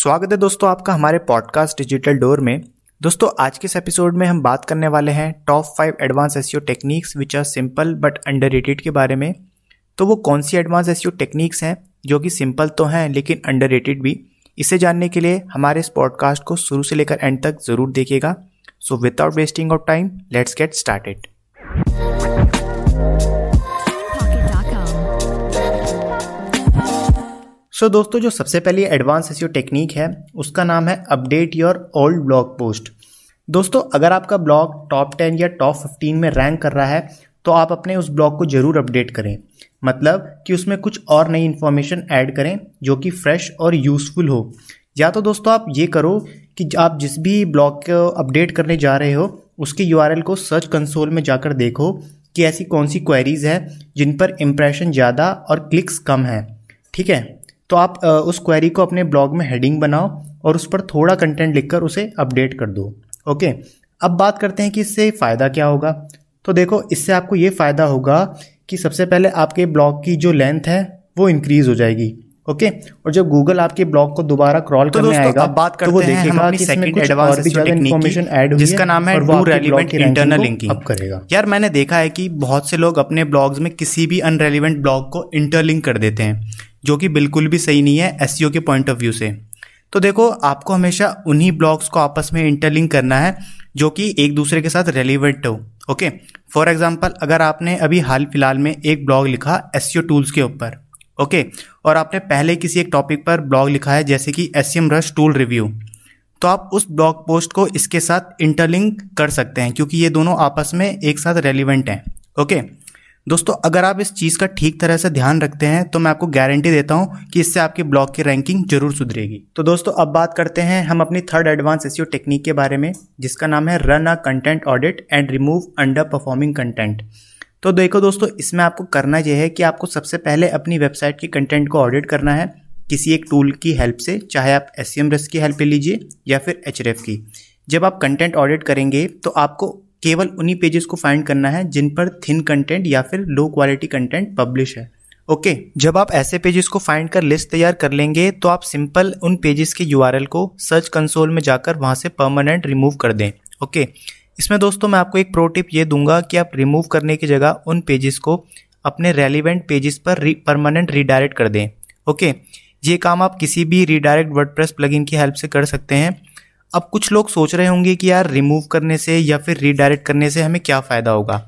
स्वागत है दोस्तों आपका हमारे पॉडकास्ट डिजिटल डोर में। दोस्तों, आज के इस एपिसोड में हम बात करने वाले हैं top five advance SEO techniques which are simple but underrated के बारे में। तो वो कौन सी एडवांस एसईओ टेक्निक्स हैं, जो कि सिंपल तो हैं लेकिन अंडररेटेड भी। इसे जानने के लिए हमारे इस पॉडकास्ट को शुरू से लेकर एंड तक ज़रूर देखिएगा। So without wasting of time let's get started so so, दोस्तों जो सबसे पहली एडवांस एसईओ टेक्निक है उसका नाम है update your old blog post दोस्तों अगर आपका ब्लॉग टॉप टेन या टॉप फिफ्टीन में रैंक कर रहा है तो आप अपने उस ब्लॉग को ज़रूर अपडेट करें। मतलब कि उसमें कुछ और नई इन्फॉर्मेशन ऐड करें जो कि फ्रेश और यूज़फुल हो। या तो दोस्तों आप ये करो कि आप जिस भी ब्लॉग को अपडेट करने जा रहे हो उसके यू को सर्च कंसोल में जाकर देखो कि ऐसी कौन सी क्वेरीज है जिन पर इम्प्रेशन ज़्यादा और क्लिक्स कम है। ठीक है? तो आप उस क्वेरी को अपने ब्लॉग में हेडिंग बनाओ और उस पर थोड़ा कंटेंट लिखकर उसे अपडेट कर दो ओके अब बात करते हैं कि इससे फ़ायदा क्या होगा। तो देखो इससे आपको ये फ़ायदा होगा कि सबसे पहले आपके ब्लॉग की जो लेंथ है वो इंक्रीज हो जाएगी ओके okay? और जब गूगल आपके ब्लॉग को दोबारा क्रॉल तो करने आएगा अब बात करते तो वो देखेगा कि सेकंड एडवांस भी ज़्यादा इन्फॉर्मेशन ऐड हुई जिसका नाम है डू रेलिवेंट इंटरनल लिंकिंग अब करेगा। यार मैंने देखा है कि बहुत से लोग अपने ब्लॉग्स में किसी भी अनरेलिवेंट ब्लॉग को इंटरलिंक कर देते हैं। जो कि बिल्कुल भी सही नहीं है एस के पॉइंट ऑफ़ व्यू से। तो देखो, आपको हमेशा उन्हीं ब्लॉग्स को आपस में इंटरलिंक करना है जो कि एक दूसरे के साथ रेलिवेंट हो ओके फॉर एग्ज़ाम्पल अगर आपने अभी हाल फ़िलहाल में एक ब्लॉग लिखा एस टूल्स के ऊपर ओके और आपने पहले किसी एक टॉपिक पर ब्लॉग लिखा है, जैसे कि एस रश टूल रिव्यू तो आप उस ब्लॉग पोस्ट को इसके साथ इंटरलिंक कर सकते हैं, क्योंकि ये दोनों आपस में एक साथ रेलिवेंट हैं ओके दोस्तों, अगर आप इस चीज़ का ठीक तरह से ध्यान रखते हैं तो मैं आपको गारंटी देता हूँ कि इससे आपके ब्लॉग की रैंकिंग ज़रूर सुधरेगी। तो दोस्तों, अब बात करते हैं हम अपनी थर्ड एडवांस एसईओ टेक्निक के बारे में, जिसका नाम है run a content audit and remove underperforming content तो देखो दोस्तों, इसमें आपको करना यह है कि आपको सबसे पहले अपनी वेबसाइट के कंटेंट को ऑडिट करना है, किसी एक टूल की हेल्प से, चाहे आप एस सी की हेल्प लीजिए या फिर एच की। जब आप कंटेंट ऑडिट करेंगे तो आपको केवल उन्हीं पेजेस को फाइंड करना है जिन पर थिन कंटेंट या फिर लो क्वालिटी कंटेंट पब्लिश है। ओके okay, जब आप ऐसे पेजेस को फाइंड कर लिस्ट तैयार कर लेंगे तो आप सिंपल उन पेजेस के यूआरएल को सर्च कंसोल में जाकर वहाँ से परमानेंट रिमूव कर दें। ओके okay, इसमें दोस्तों मैं आपको एक प्रो टिप ये दूँगा कि आप रिमूव करने की जगह उन पेजेस को अपने रेलिवेंट पेजेस पर परमानेंट रिडायरेक्ट कर दें। ओके okay, ये काम आप किसी भी रीडायरेक्ट वर्डप्रेस प्लगइन की हेल्प से कर सकते हैं। अब कुछ लोग सोच रहे होंगे कि यार रिमूव करने से या फिर रीडायरेक्ट करने से हमें क्या फ़ायदा होगा?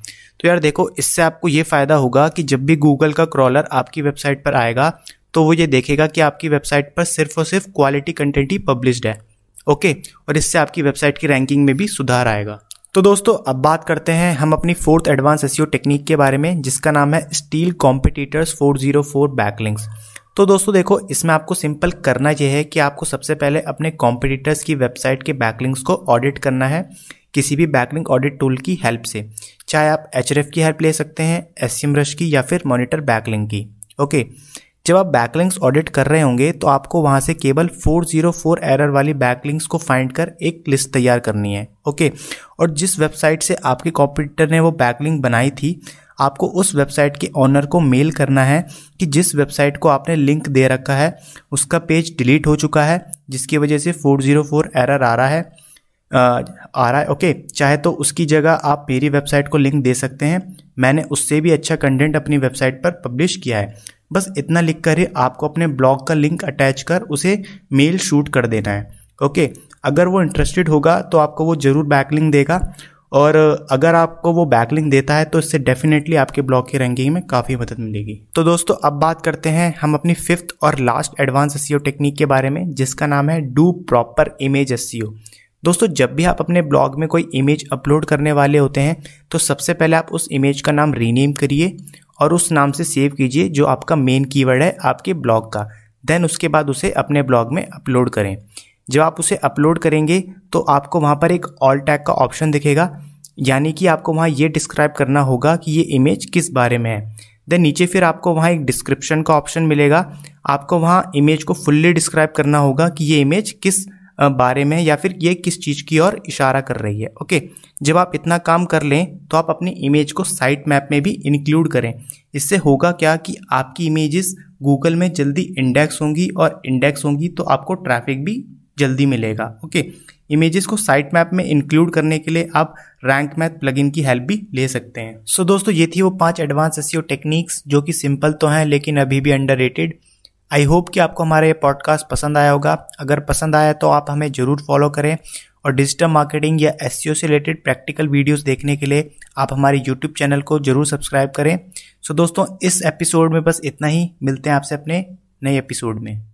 तो यार देखो, इससे आपको ये फ़ायदा होगा कि जब भी गूगल का क्रॉलर आपकी वेबसाइट पर आएगा तो वो ये देखेगा कि आपकी वेबसाइट पर सिर्फ़ और सिर्फ़ क्वालिटी कंटेंट ही पब्लिश्ड है। ओके और इससे आपकी वेबसाइट की रैंकिंग में भी सुधार आएगा। तो दोस्तों, अब बात करते हैं हम अपनी फोर्थ एडवांस एसईओ टेक्निक के बारे में, जिसका नाम है स्टील कॉम्पिटिटर्स 404 बैकलिंक्स तो दोस्तों देखो, इसमें आपको सिंपल करना यह है कि आपको सबसे पहले अपने कॉम्पिटिटर्स की वेबसाइट के बैकलिंक्स को ऑडिट करना है, किसी भी बैकलिंक ऑडिट टूल की हेल्प से। चाहे आप एच की हेल्प ले सकते हैं एस रश की या फिर मॉनिटर बैकलिंक की। ओके जब आप बैकलिंक्स ऑडिट कर रहे होंगे तो आपको वहाँ से केवल 404 एरर वाली बैकलिंक्स को फाइंड कर एक लिस्ट तैयार करनी है। ओके और जिस वेबसाइट से आपके कॉम्पिटिटर ने वो बैकलिंक बनाई थी आपको उस वेबसाइट के ऑनर को मेल करना है कि जिस वेबसाइट को आपने लिंक दे रखा है उसका पेज डिलीट हो चुका है जिसकी वजह से 404 एरर आ रहा है। आ, आ रहा है ओके चाहे तो उसकी जगह आप मेरी वेबसाइट को लिंक दे सकते हैं। मैंने उससे भी अच्छा कंटेंट अपनी वेबसाइट पर पब्लिश किया है। बस इतना लिख कर ही आपको अपने ब्लॉग का लिंक अटैच कर उसे मेल शूट कर देना है ओके अगर वो इंटरेस्टेड होगा तो आपको वो ज़रूर बैकलिंक देगा। और अगर आपको वो बैकलिंग देता है तो इससे डेफिनेटली आपके ब्लॉग की रैंकिंग में काफ़ी मदद मिलेगी। तो दोस्तों, अब बात करते हैं हम अपनी फिफ्थ और लास्ट एडवांस एस टेक्निक के बारे में, जिसका नाम है डू प्रॉपर इमेज एस दोस्तों, जब भी आप अपने ब्लॉग में कोई इमेज अपलोड करने वाले होते हैं तो सबसे पहले आप उस इमेज का नाम रीनेम करिए और उस नाम से सेव कीजिए, जो आपका मेन कीवर्ड है आपके ब्लॉग का। देन उसके बाद उसे अपने ब्लॉग में अपलोड करें। जब आप उसे अपलोड करेंगे तो आपको वहाँ पर एक ऑल टैग का ऑप्शन दिखेगा। यानी कि आपको वहाँ ये डिस्क्राइब करना होगा कि ये इमेज किस बारे में है। देन नीचे फिर आपको वहाँ एक डिस्क्रिप्शन का ऑप्शन मिलेगा। आपको वहाँ इमेज को फुल्ली डिस्क्राइब करना होगा कि ये इमेज किस बारे में है या फिर ये किस चीज़ की ओर इशारा कर रही है। ओके जब आप इतना काम कर लें तो आप अपनी इमेज को साइट मैप में भी इंक्लूड करें। इससे होगा क्या कि आपकी इमेजेस गूगल में जल्दी इंडेक्स होंगी और इंडेक्स होंगी तो आपको ट्रैफ़िक भी जल्दी मिलेगा। ओके इमेजेस को साइट मैप में इंक्लूड करने के लिए आप रैंक मैथ प्लगइन की हेल्प भी ले सकते हैं। सो so, दोस्तों ये थी वो पाँच एडवांस एस टेक्निक्स जो कि सिंपल तो हैं लेकिन अभी भी अंडर आई होप कि आपको हमारा ये पॉडकास्ट पसंद आया होगा। अगर पसंद आया तो आप हमें ज़रूर फॉलो करें और डिजिटल मार्केटिंग या एस से रिलेटेड प्रैक्टिकल वीडियोस देखने के लिए आप हमारे यूट्यूब चैनल को ज़रूर सब्सक्राइब करें। सो दोस्तों इस एपिसोड में बस इतना ही। मिलते हैं आपसे अपने नए एपिसोड में।